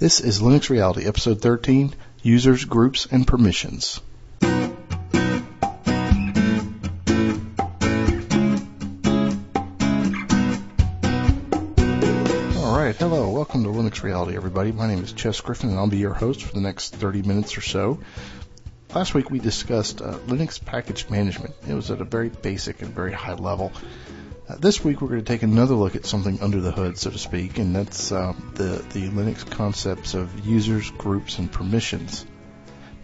This is Linux Reality, Episode 13 Users, Groups, and Permissions. Alright, hello, welcome to Linux Reality, everybody. My name is Chess Griffin, and I'll be your host for the next 30 minutes or so. Last week we discussed uh, Linux package management. It was at a very basic and very high level. This week we're going to take another look at something under the hood, so to speak, and that's uh, the the Linux concepts of users, groups, and permissions.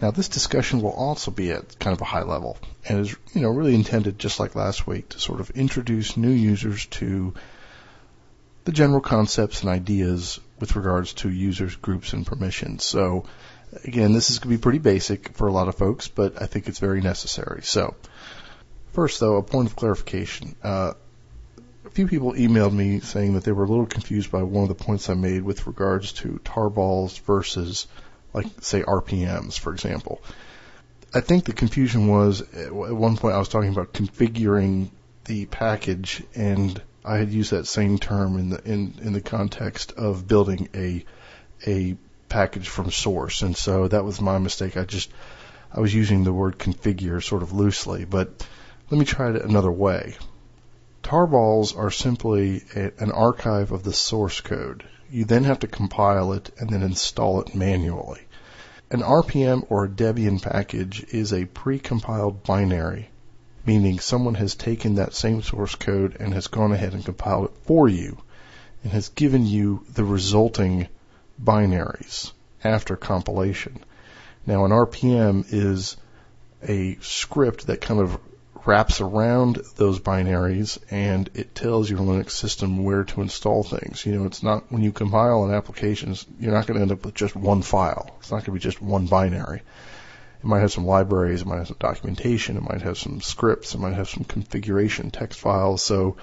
Now this discussion will also be at kind of a high level, and is you know really intended, just like last week, to sort of introduce new users to the general concepts and ideas with regards to users, groups, and permissions. So again, this is going to be pretty basic for a lot of folks, but I think it's very necessary. So first, though, a point of clarification. Uh, a few people emailed me saying that they were a little confused by one of the points I made with regards to tarballs versus, like, say, RPMs, for example. I think the confusion was at one point I was talking about configuring the package, and I had used that same term in the in in the context of building a a package from source, and so that was my mistake. I just I was using the word configure sort of loosely, but let me try it another way. Tarballs are simply a, an archive of the source code. You then have to compile it and then install it manually. An RPM or a Debian package is a pre-compiled binary, meaning someone has taken that same source code and has gone ahead and compiled it for you and has given you the resulting binaries after compilation. Now an RPM is a script that kind of wraps around those binaries and it tells your Linux system where to install things. You know, it's not when you compile an application, you're not going to end up with just one file. It's not going to be just one binary. It might have some libraries, it might have some documentation, it might have some scripts, it might have some configuration text files. So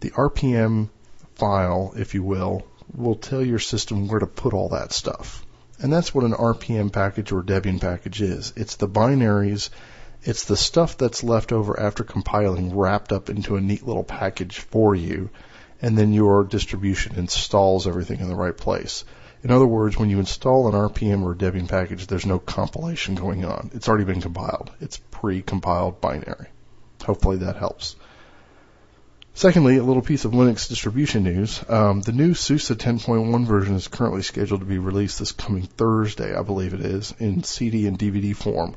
the RPM file, if you will, will tell your system where to put all that stuff. And that's what an RPM package or Debian package is. It's the binaries it's the stuff that's left over after compiling wrapped up into a neat little package for you, and then your distribution installs everything in the right place. In other words, when you install an RPM or a Debian package, there's no compilation going on. It's already been compiled. It's pre-compiled binary. Hopefully that helps. Secondly, a little piece of Linux distribution news. Um, the new SUSE 10.1 version is currently scheduled to be released this coming Thursday, I believe it is, in CD and DVD form.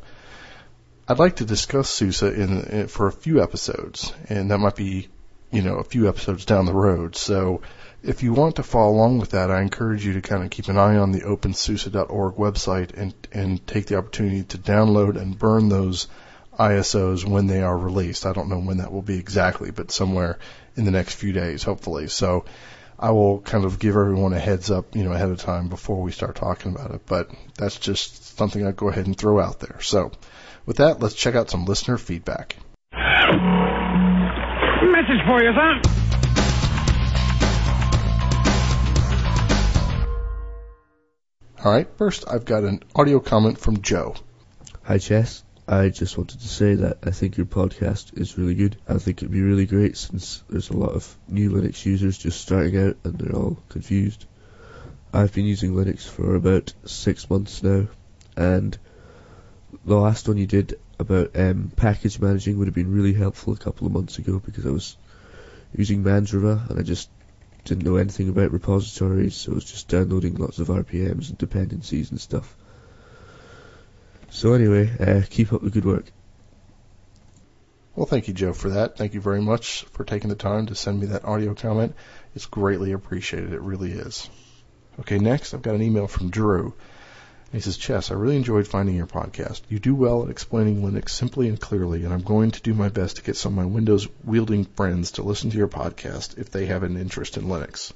I'd like to discuss SUSE in, in, for a few episodes, and that might be, you know, a few episodes down the road. So if you want to follow along with that, I encourage you to kind of keep an eye on the OpenSUSE.org website and and take the opportunity to download and burn those ISOs when they are released. I don't know when that will be exactly, but somewhere in the next few days, hopefully. So I will kind of give everyone a heads up, you know, ahead of time before we start talking about it. But that's just something I'd go ahead and throw out there. So with that, let's check out some listener feedback. Message for you, sir. All right, first I've got an audio comment from Joe. Hi, Chess. I just wanted to say that I think your podcast is really good. I think it'd be really great since there's a lot of new Linux users just starting out and they're all confused. I've been using Linux for about six months now, and the last one you did about um, package managing would have been really helpful a couple of months ago because I was using Mandriva and I just didn't know anything about repositories, so I was just downloading lots of RPMs and dependencies and stuff. So anyway, uh, keep up the good work. Well, thank you, Joe, for that. Thank you very much for taking the time to send me that audio comment. It's greatly appreciated. It really is. Okay, next I've got an email from Drew. He says, Chess, I really enjoyed finding your podcast. You do well at explaining Linux simply and clearly, and I'm going to do my best to get some of my Windows wielding friends to listen to your podcast if they have an interest in Linux.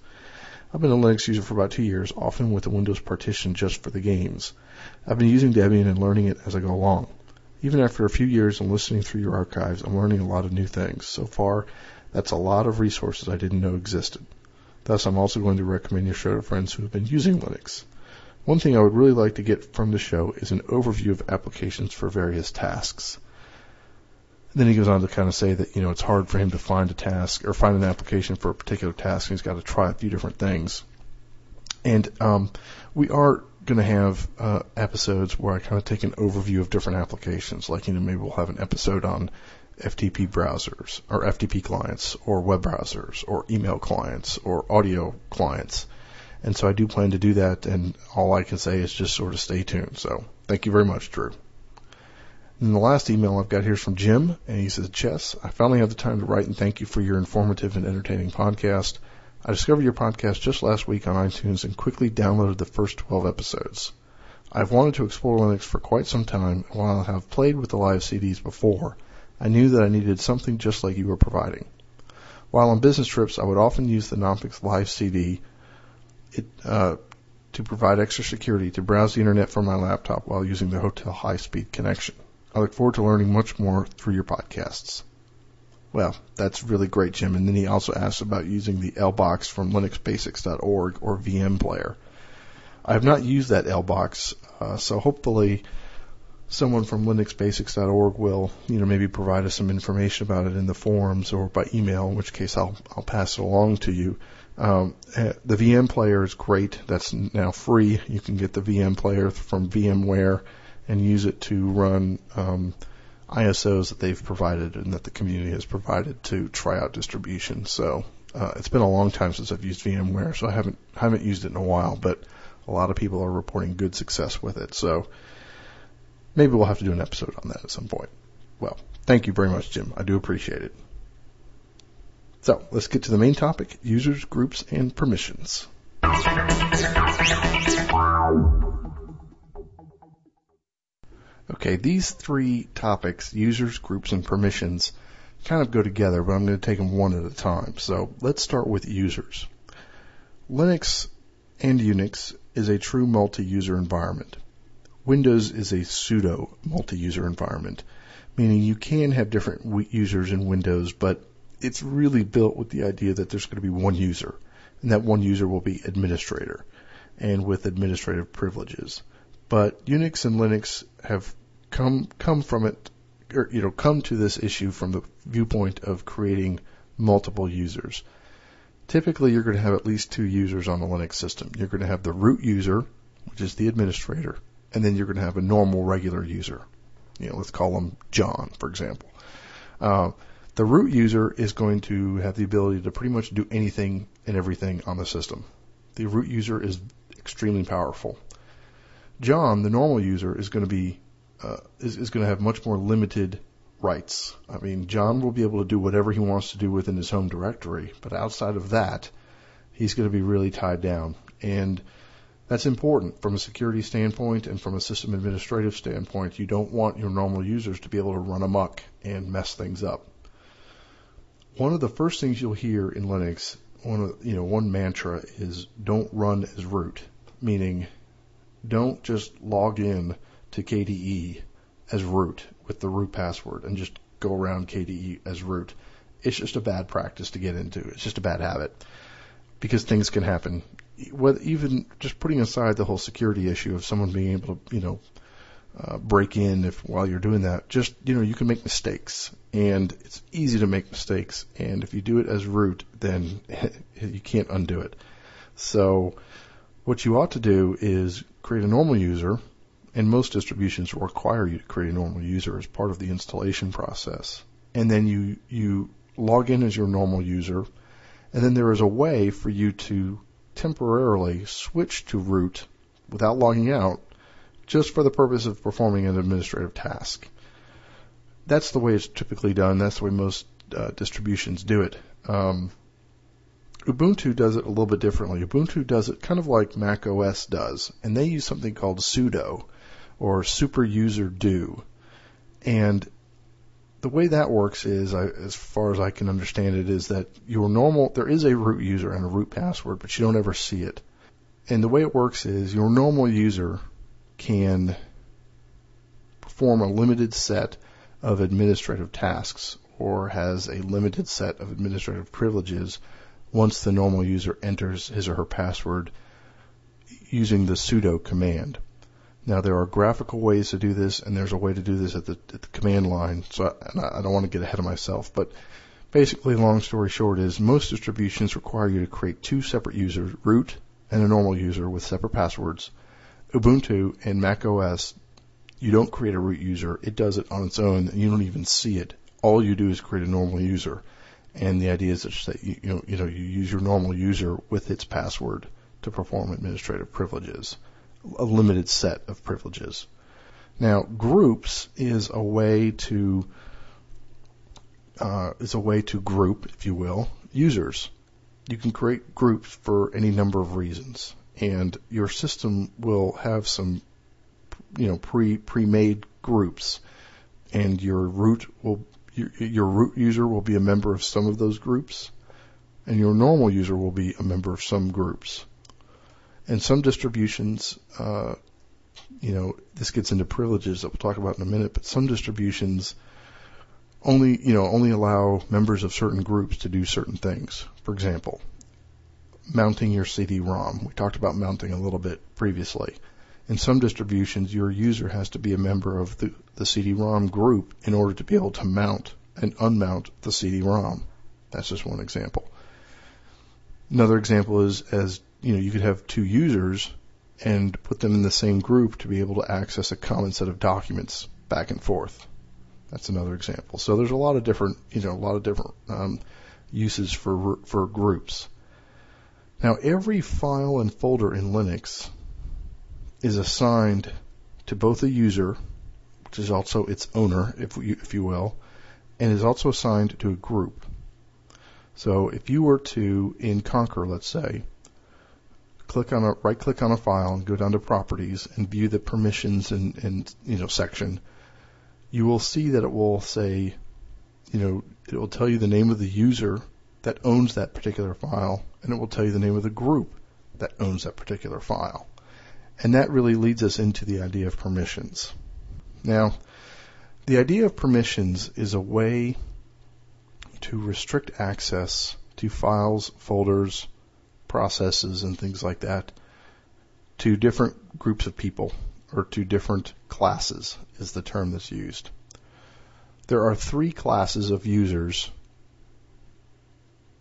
I've been a Linux user for about two years, often with a Windows partition just for the games. I've been using Debian and learning it as I go along. Even after a few years and listening through your archives, I'm learning a lot of new things. So far, that's a lot of resources I didn't know existed. Thus, I'm also going to recommend your show to friends who have been using Linux. One thing I would really like to get from the show is an overview of applications for various tasks. Then he goes on to kind of say that, you know, it's hard for him to find a task or find an application for a particular task and he's got to try a few different things. And um, we are going to have uh, episodes where I kind of take an overview of different applications. Like, you know, maybe we'll have an episode on FTP browsers or FTP clients or web browsers or email clients or audio clients. And so I do plan to do that. And all I can say is just sort of stay tuned. So thank you very much, Drew. And the last email I've got here is from Jim, and he says, Chess, I finally have the time to write and thank you for your informative and entertaining podcast. I discovered your podcast just last week on iTunes and quickly downloaded the first 12 episodes. I've wanted to explore Linux for quite some time, and while I have played with the live CDs before, I knew that I needed something just like you were providing. While on business trips, I would often use the Knoppix Live CD it, uh, to provide extra security to browse the internet from my laptop while using the hotel high-speed connection. I look forward to learning much more through your podcasts. Well, that's really great, Jim. And then he also asks about using the LBox from linuxbasics.org or VM player. I have not used that LBox, uh, so hopefully someone from linuxbasics.org will, you know, maybe provide us some information about it in the forums or by email, in which case I'll, I'll pass it along to you. Um, eh, the VM player is great. That's now free. You can get the VM player from VMware and use it to run um, ISOs that they've provided and that the community has provided to try out distribution. So uh, it's been a long time since I've used VMware, so I haven't haven't used it in a while. But a lot of people are reporting good success with it. So maybe we'll have to do an episode on that at some point. Well, thank you very much, Jim. I do appreciate it. So let's get to the main topic: users, groups, and permissions. Okay, these three topics, users, groups, and permissions, kind of go together, but I'm going to take them one at a time. So let's start with users. Linux and Unix is a true multi-user environment. Windows is a pseudo multi-user environment, meaning you can have different users in Windows, but it's really built with the idea that there's going to be one user, and that one user will be administrator, and with administrative privileges. But Unix and Linux have come come from it, or you know, come to this issue from the viewpoint of creating multiple users. Typically, you're going to have at least two users on a Linux system. You're going to have the root user, which is the administrator, and then you're going to have a normal regular user. You know, let's call them John, for example. Uh, the root user is going to have the ability to pretty much do anything and everything on the system. The root user is extremely powerful. John, the normal user, is going to be uh, is, is going to have much more limited rights. I mean, John will be able to do whatever he wants to do within his home directory, but outside of that, he's going to be really tied down. And that's important from a security standpoint and from a system administrative standpoint. You don't want your normal users to be able to run amok and mess things up. One of the first things you'll hear in Linux, one of, you know, one mantra is don't run as root, meaning don't just log in to KDE as root with the root password and just go around KDE as root. It's just a bad practice to get into. It's just a bad habit because things can happen. Even just putting aside the whole security issue of someone being able to, you know, uh, break in if while you're doing that, just you know, you can make mistakes, and it's easy to make mistakes. And if you do it as root, then you can't undo it. So, what you ought to do is create a normal user and most distributions require you to create a normal user as part of the installation process. And then you, you log in as your normal user, and then there is a way for you to temporarily switch to root without logging out, just for the purpose of performing an administrative task. That's the way it's typically done. That's the way most uh, distributions do it. Um, Ubuntu does it a little bit differently. Ubuntu does it kind of like Mac OS does, and they use something called sudo, or super user do. And the way that works is, I, as far as I can understand it, is that your normal, there is a root user and a root password, but you don't ever see it. And the way it works is your normal user can perform a limited set of administrative tasks or has a limited set of administrative privileges once the normal user enters his or her password using the sudo command. Now there are graphical ways to do this, and there's a way to do this at the, at the command line. So I, I don't want to get ahead of myself, but basically, long story short, is most distributions require you to create two separate users, root and a normal user with separate passwords. Ubuntu and Mac OS, you don't create a root user. It does it on its own and you don't even see it. All you do is create a normal user. And the idea is that you, you know, you know, you use your normal user with its password to perform administrative privileges, a limited set of privileges. Now, groups is a way to uh, is a way to group, if you will, users. You can create groups for any number of reasons, and your system will have some, you know, pre pre-made groups, and your root will your, your root user will be a member of some of those groups, and your normal user will be a member of some groups. And some distributions, uh, you know, this gets into privileges that we'll talk about in a minute, but some distributions only, you know, only allow members of certain groups to do certain things. For example, mounting your CD-ROM. We talked about mounting a little bit previously. In some distributions, your user has to be a member of the, the CD-ROM group in order to be able to mount and unmount the CD-ROM. That's just one example. Another example is as you know, you could have two users and put them in the same group to be able to access a common set of documents back and forth. That's another example. So there's a lot of different, you know, a lot of different um, uses for for groups. Now every file and folder in Linux is assigned to both a user, which is also its owner, if you, if you will, and is also assigned to a group. So if you were to, in Konqueror, let's say, click on a right click on a file and go down to properties and view the permissions and, and you know section, you will see that it will say, you know, it will tell you the name of the user that owns that particular file, and it will tell you the name of the group that owns that particular file. And that really leads us into the idea of permissions. Now, the idea of permissions is a way to restrict access to files, folders, processes and things like that to different groups of people or to different classes is the term that's used. There are three classes of users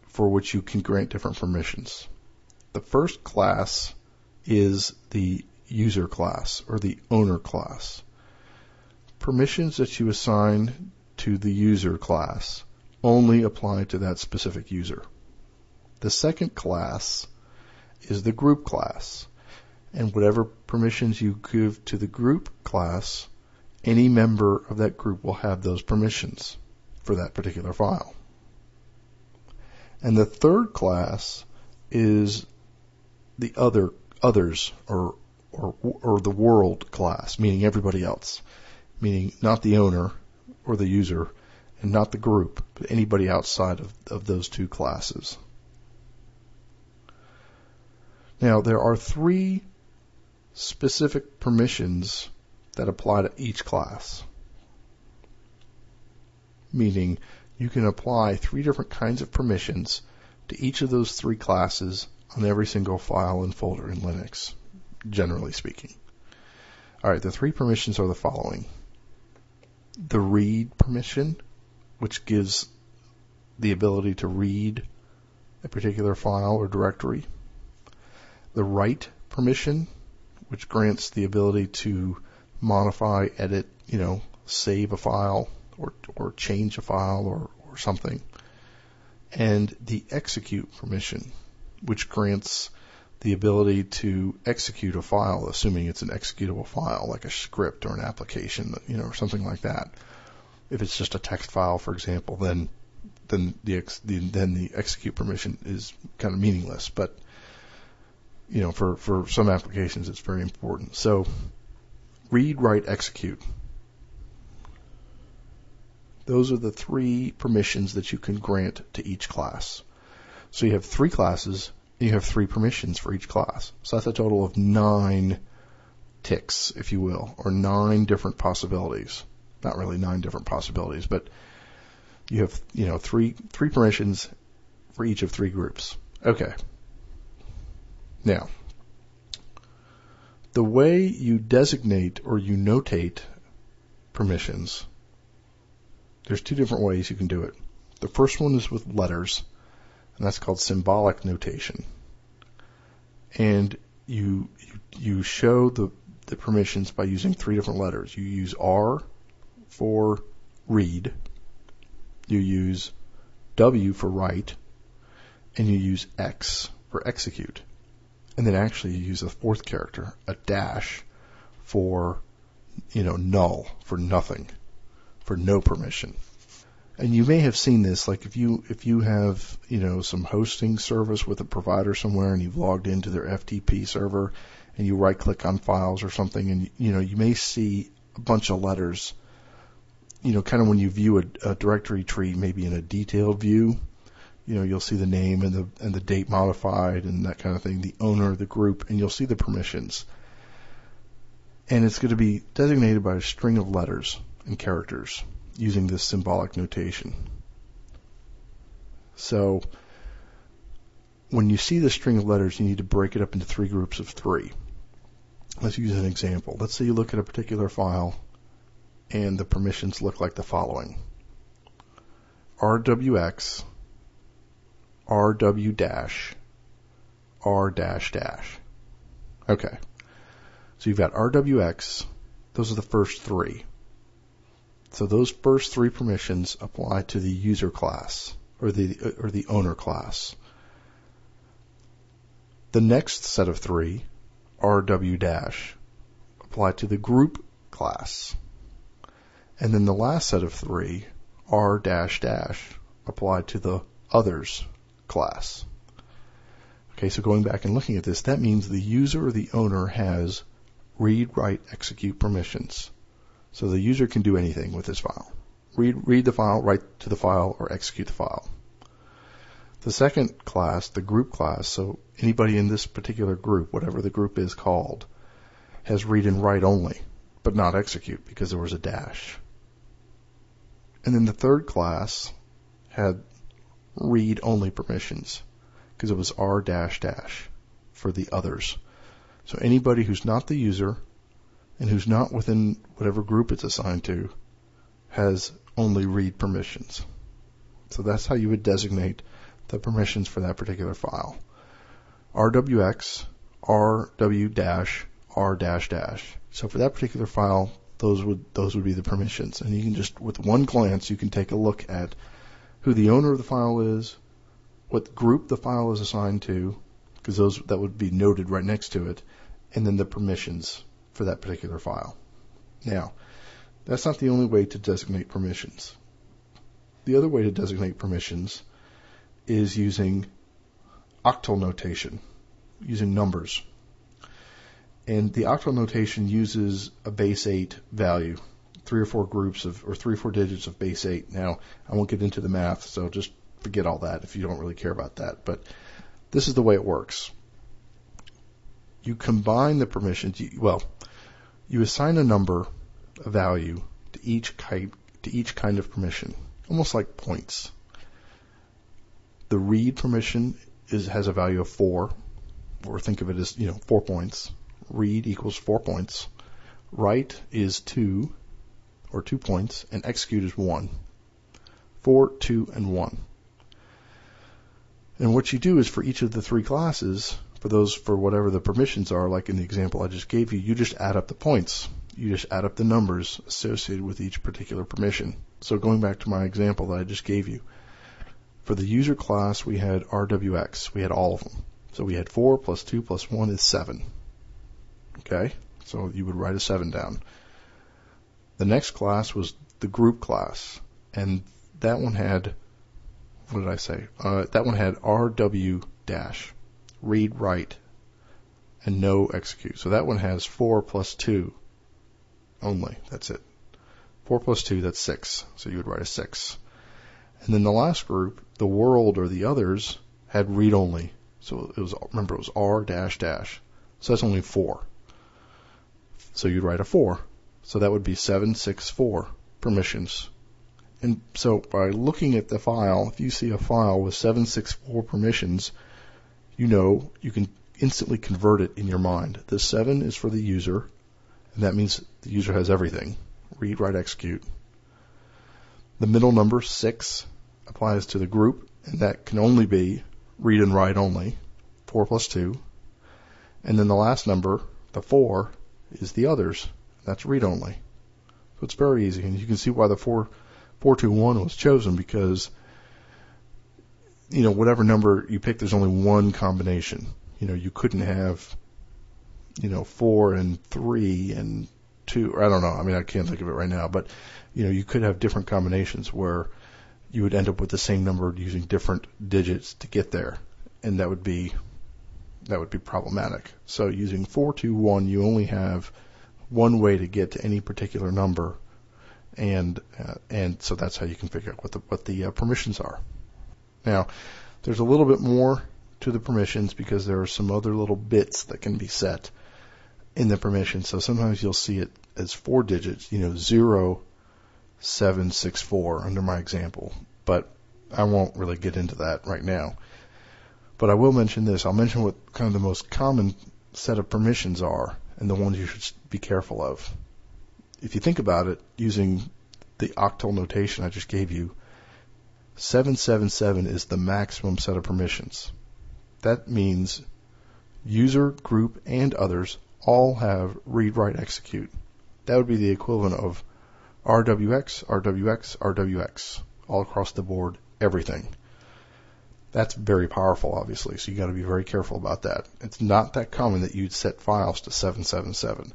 for which you can grant different permissions. The first class is the user class or the owner class. Permissions that you assign to the user class only apply to that specific user. The second class is the group class. And whatever permissions you give to the group class, any member of that group will have those permissions for that particular file. And the third class is the other others or or or the world class, meaning everybody else, meaning not the owner or the user and not the group, but anybody outside of, of those two classes. Now, there are three specific permissions that apply to each class. Meaning, you can apply three different kinds of permissions to each of those three classes on every single file and folder in Linux, generally speaking. Alright, the three permissions are the following. The read permission, which gives the ability to read a particular file or directory the write permission, which grants the ability to modify, edit, you know, save a file or, or change a file or, or something. And the execute permission, which grants the ability to execute a file, assuming it's an executable file, like a script or an application, you know, or something like that. If it's just a text file, for example, then then the, the then the execute permission is kind of meaningless. But you know, for, for some applications, it's very important. So read, write, execute. Those are the three permissions that you can grant to each class. So you have three classes, and you have three permissions for each class. So that's a total of nine ticks, if you will, or nine different possibilities. Not really nine different possibilities, but you have, you know, three, three permissions for each of three groups. Okay. Now, the way you designate or you notate permissions, there's two different ways you can do it. The first one is with letters, and that's called symbolic notation. and you you, show the the permissions by using three different letters. You use R for read, you use W for write, and you use X for execute. And then actually use a fourth character, a dash, for, you know, null, for nothing, for no permission. And you may have seen this, like if you, if you have, you know, some hosting service with a provider somewhere and you've logged into their FTP server and you right click on files or something and, you know, you may see a bunch of letters you know, kind of when you view a, a directory tree, maybe in a detailed view, you know, you'll see the name and the and the date modified and that kind of thing, the owner of the group, and you'll see the permissions. And it's going to be designated by a string of letters and characters using this symbolic notation. So when you see the string of letters, you need to break it up into three groups of three. Let's use an example. Let's say you look at a particular file and the permissions look like the following. RWX, RW dash, R dash dash. Okay. So you've got RWX. Those are the first three. So those first three permissions apply to the user class or the uh, or the owner class. The next set of three, RW dash, apply to the group class. And then the last set of three, R dash dash, applied to the others class. Okay, so going back and looking at this, that means the user or the owner has read, write, execute permissions. So the user can do anything with this file. Read, read the file, write to the file, or execute the file. The second class, the group class, so anybody in this particular group, whatever the group is called, has read and write only, but not execute because there was a dash. And then the third class had read only permissions because it was R dash dash for the others. So anybody who's not the user and who's not within whatever group it's assigned to has only read permissions. So that's how you would designate the permissions for that particular file. RWX, RW dash, R dash dash. So for that particular file, those would those would be the permissions. And you can just with one glance you can take a look at who the owner of the file is, what group the file is assigned to, because those that would be noted right next to it, and then the permissions for that particular file. Now, that's not the only way to designate permissions. The other way to designate permissions is using octal notation, using numbers. And the octal notation uses a base 8 value, three or four groups of, or three or four digits of base 8. Now, I won't get into the math, so just forget all that if you don't really care about that. But this is the way it works. You combine the permissions, you, well, you assign a number, a value, to each kind, to each kind of permission, almost like points. The read permission is, has a value of four, or think of it as, you know, four points read equals four points, write is two, or two points, and execute is one. Four, two, and one. And what you do is for each of the three classes, for those, for whatever the permissions are, like in the example I just gave you, you just add up the points. You just add up the numbers associated with each particular permission. So going back to my example that I just gave you, for the user class, we had RWX. We had all of them. So we had 4 plus 2 plus 1 is 7. Okay, so you would write a 7 down. The next class was the group class, and that one had, what did I say? Uh, that one had RW dash, read, write, and no execute. So that one has 4 plus 2 only. That's it. 4 plus 2, that's 6. So you would write a 6. And then the last group, the world or the others, had read only. So it was, remember, it was R dash dash. So that's only 4. So you'd write a 4. So that would be 764 permissions. And so by looking at the file, if you see a file with 764 permissions, you know you can instantly convert it in your mind. The 7 is for the user, and that means the user has everything. Read, write, execute. The middle number, 6, applies to the group, and that can only be read and write only, 4 plus 2. And then the last number, the 4, is the others. That's read only. So it's very easy. And you can see why the 4, 421 was chosen because, you know, whatever number you pick, there's only one combination. You know, you couldn't have, you know, 4 and 3 and 2, or I don't know. I mean, I can't think of it right now, but, you know, you could have different combinations where you would end up with the same number using different digits to get there. And that would be that would be problematic. So using 421, you only have one way to get to any particular number, and uh, and so that's how you can figure out what the what the uh, permissions are. Now, there's a little bit more to the permissions because there are some other little bits that can be set in the permission. So sometimes you'll see it as four digits, you know, zero seven six four under my example, but I won't really get into that right now. But I will mention this. I'll mention what kind of the most common set of permissions are and the ones you should be careful of. If you think about it, using the octal notation I just gave you, 777 is the maximum set of permissions. That means user, group, and others all have read, write, execute. That would be the equivalent of RWX, RWX, RWX, all across the board, everything. That's very powerful, obviously, so you got to be very careful about that. It's not that common that you'd set files to 777.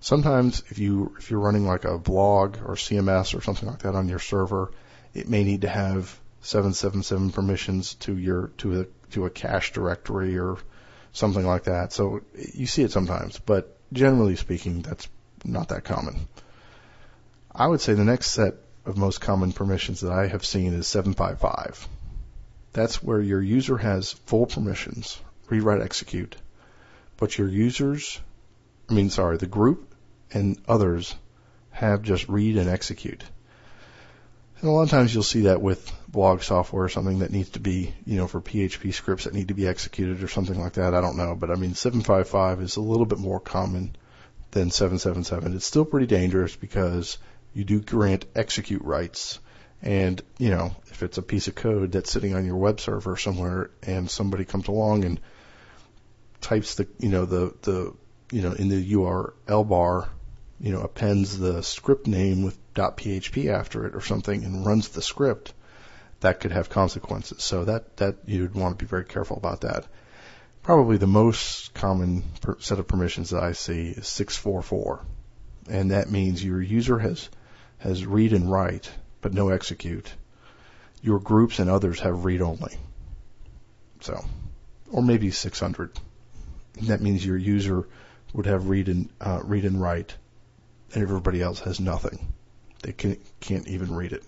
Sometimes, if you if you're running like a blog or CMS or something like that on your server, it may need to have 777 permissions to your to a to a cache directory or something like that. So you see it sometimes, but generally speaking, that's not that common. I would say the next set of most common permissions that I have seen is 755. That's where your user has full permissions, read, write, execute, but your users, I mean, sorry, the group and others have just read and execute. And a lot of times you'll see that with blog software or something that needs to be, you know, for PHP scripts that need to be executed or something like that. I don't know, but I mean, 755 is a little bit more common than 777. It's still pretty dangerous because you do grant execute rights and, you know, if it's a piece of code that's sitting on your web server somewhere and somebody comes along and types the, you know, the, the, you know, in the URL bar, you know, appends the script name with .php after it or something and runs the script, that could have consequences. So that, that you'd want to be very careful about that. Probably the most common per set of permissions that I see is 644. And that means your user has, has read and write but no execute. Your groups and others have read only. So, or maybe 600. That means your user would have read and uh, read and write, and everybody else has nothing. They can, can't even read it.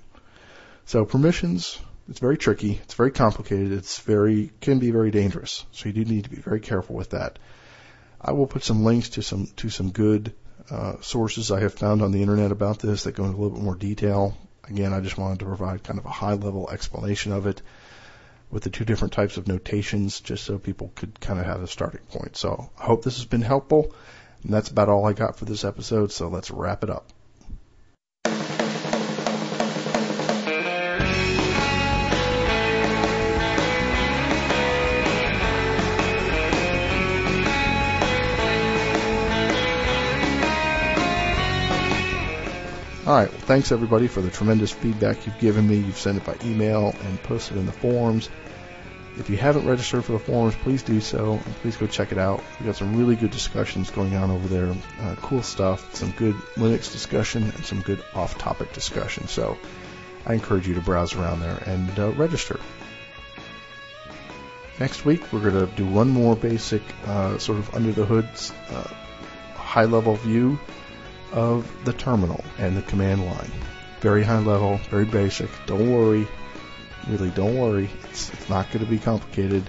So permissions, it's very tricky. It's very complicated. It's very can be very dangerous. So you do need to be very careful with that. I will put some links to some to some good uh, sources I have found on the internet about this that go into a little bit more detail. Again, I just wanted to provide kind of a high level explanation of it with the two different types of notations just so people could kind of have a starting point. So I hope this has been helpful. And that's about all I got for this episode. So let's wrap it up. All right. Well, thanks everybody for the tremendous feedback you've given me. You've sent it by email and posted in the forums. If you haven't registered for the forums, please do so and please go check it out. We've got some really good discussions going on over there. Uh, cool stuff, some good Linux discussion, and some good off topic discussion. So I encourage you to browse around there and uh, register. Next week, we're going to do one more basic, uh, sort of under the hood, uh, high level view of the terminal and the command line. Very high level, very basic. Don't worry. Really, don't worry. It's, it's not going to be complicated.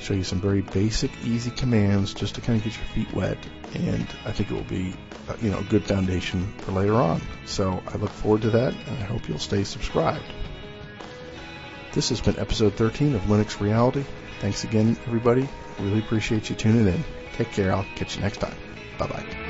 Show you some very basic, easy commands just to kind of get your feet wet. And I think it will be, uh, you know, a good foundation for later on. So I look forward to that, and I hope you'll stay subscribed. This has been episode 13 of Linux Reality. Thanks again, everybody. Really appreciate you tuning in. Take care. I'll catch you next time. Bye bye.